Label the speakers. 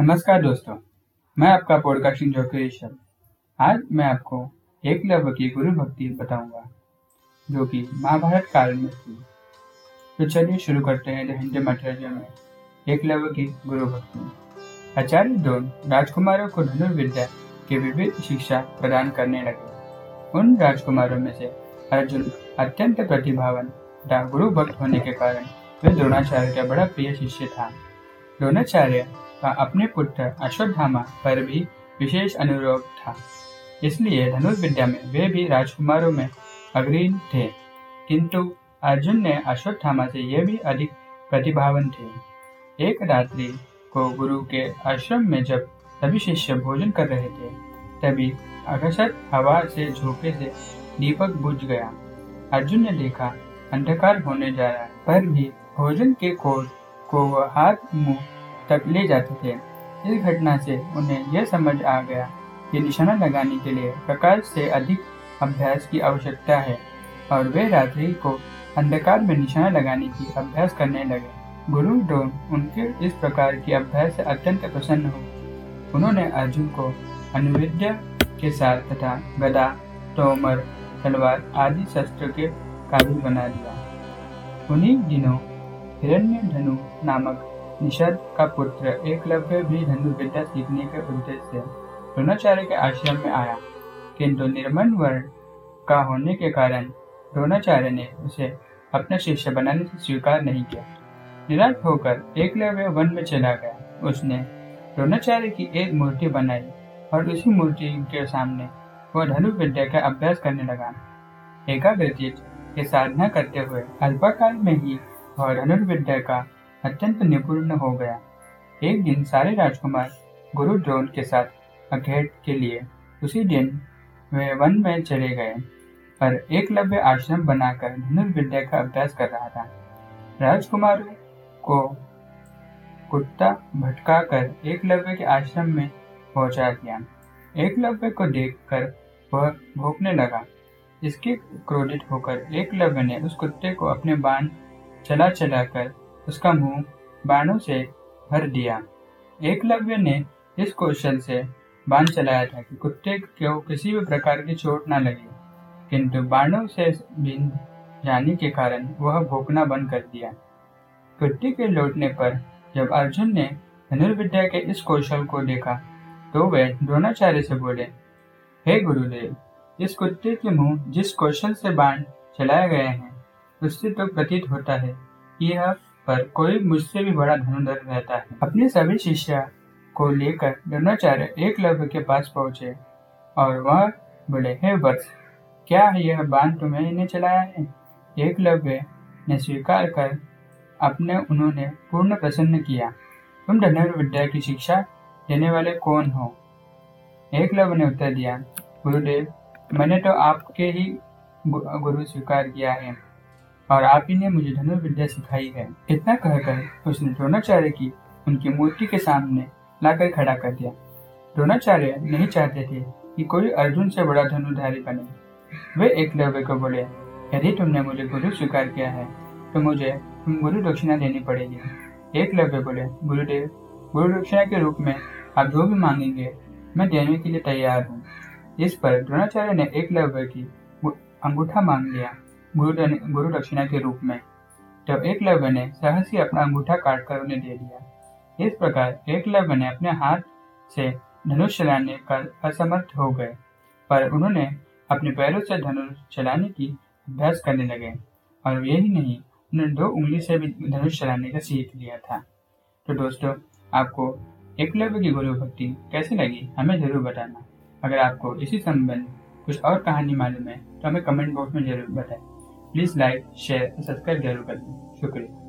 Speaker 1: नमस्कार दोस्तों, मैं आपका पॉडकास्टिंग जोकी आज मैं आपको एक लव की गुरु भक्ति बताऊँगा, जो कि महाभारत काल में थी। तो चलिए शुरू करते हैं हिंदी मटेरियल में एक लव की गुरु भक्ति। आचार्य द्रोण राजकुमारों को धनुर्विद्या की विविध शिक्षा प्रदान करने लगे। उन राजकुमारों में से अर्जुन अत्यंत प्रतिभावन गुरु भक्त होने के कारण वे द्रोणाचार्य का बड़ा प्रिय शिष्य था। द्रोणाचार्य का अपने पुत्र अश्वत्थामा पर भी विशेष अनुरोध था। इसलिए धनुर्विद्या में वे भी राजकुमारों में अग्रणी थे। किंतु अर्जुन ने अश्वत्थामा से यह भी अधिक प्रतिभावन थे। एक रात्रि को गुरु के आश्रम में जब सभी शिष्य भोजन कर रहे थे, तभी अगसत हवा से झोंके से दीपक बुझ गया। अर्जुन ने देखा, अंधकार होने जा रहा पर भी भोजन के कोड को वह हाथ मुँह तक ले जाते थे। इस घटना से उन्हें यह समझ आ गया कि निशाना लगाने के लिए प्रकाश से अधिक अभ्यास की आवश्यकता है और वे रात्रि को अंधकार में निशाना लगाने की अभ्यास करने लगे। गुरु डोन उनके इस प्रकार के अभ्यास से अत्यंत प्रसन्न हो उन्होंने अर्जुन को अनुविद्या के साथ तथा गदा, तोमर, तलवार आदि शस्त्र के काबिल बना दिया। उन्हीं दिनों हिरण्य धनु नामक निषद का पुत्र एकलव्य भी धनुर्विद्या सीखने के उद्देश्य से द्रोणाचार्य के आश्रम में आया। किंतु निर्मल वर्ण का होने के कारण द्रोणाचार्य ने उसे अपना शिष्य बनाने से स्वीकार नहीं किया। निराश होकर एकलव्य वन में चला गया। उसने द्रोणाचार्य की एक मूर्ति बनाई और उसी मूर्ति के सामने वह धनुर्विद्या का अभ्यास करने लगा। एकाग्रचित के साधना करते हुए अल्पकाल में ही वह धनुर्विद्या का अत्यंत निपुण हो गया। एक दिन सारे राजकुमार गुरु द्रोण के साथ अखेट के लिए उसी दिन वे वन में चले गए, पर एकलव्य आश्रम बनाकर धनुर्विद्या का अभ्यास कर रहा था। राजकुमार को कुत्ता भटका कर एकलव्य के आश्रम में पहुँचा दिया। एकलव्य को देखकर वह भोंकने लगा। इसके क्रोधित होकर एकलव्य ने उस कुत्ते को अपने बाण चला चला कर उसका मुँह बाणों से भर दिया। एकलव्य ने इस कौशल से बाण चलाया था कि कुत्ते को किसी भी प्रकार की चोट न लगे, किंतु बाणों से बिंद जाने के कारण वह भोकना बंद कर दिया। कुत्ते के लौटने पर जब अर्जुन ने धनुर्विद्या के इस कौशल को देखा तो वे द्रोणाचार्य से बोले, हे गुरुदेव, इस कुत्ते के मुँह जिस कौशल से बाण चलाए गए हैं, उससे तो प्रतीत होता है कि यह पर कोई मुझसे भी बड़ा धनुधर रहता है। अपने सभी शिष्य को लेकर द्रोणाचार्य एक लव्य के पास पहुँचे और वह बोले, हे वत्स, क्या यह बाण तुम्हें ने चलाया है? एक लव्य ने स्वीकार कर अपने उन्होंने पूर्ण प्रसन्न किया। तुम धनुर्विद्या की शिक्षा देने वाले कौन हो? एक लव्य ने उत्तर दिया, गुरुदेव, मैंने तो आपके ही गुरु स्वीकार किया है। और आप ही ने मुझे धनुर्विद्या सिखाई है। इतना कहकर उसने द्रोणाचार्य की उनकी मूर्ति के सामने लाकर खड़ा कर दिया। द्रोणाचार्य नहीं चाहते थे कि कोई अर्जुन से बड़ा धनुधारी बने। वे एक लव्य को बोले, यदि तुमने मुझे गुरु स्वीकार किया है तो मुझे तुम गुरु दक्षिणा देनी पड़ेगी। एक लव्य बोले, गुरुदेव, गुरु दक्षिणा के रूप में आप जो भी मांगेंगे, मैं देने के लिए तैयार हूँ। इस पर द्रोणाचार्य ने एक लव्य की अंगूठा मांग लिया। गुरु गुरु दक्षिणा के रूप में। तब एकलव्य ने सहसी अपना अंगूठा काट कर उन्हें दे दिया। इस प्रकार एकलव्य ने अपने हाथ से धनुष चलाने का असमर्थ हो गए, पर उन्होंने अपने पैरों से धनुष चलाने की अभ्यास करने लगे, और यही नहीं, उन्होंने दो उंगली से भी धनुष चलाने का सीख लिया था। तो दोस्तों, आपको एकलव्य की गुरु भक्ति कैसी लगी, हमें ज़रूर बताना। अगर आपको इसी संबंध कुछ और कहानी मालूम है तो हमें कमेंट बॉक्स में ज़रूर बताएँ। प्लीज़ लाइक शेयर और सब्सक्राइब ज़रूर कर दें शुक्रिया।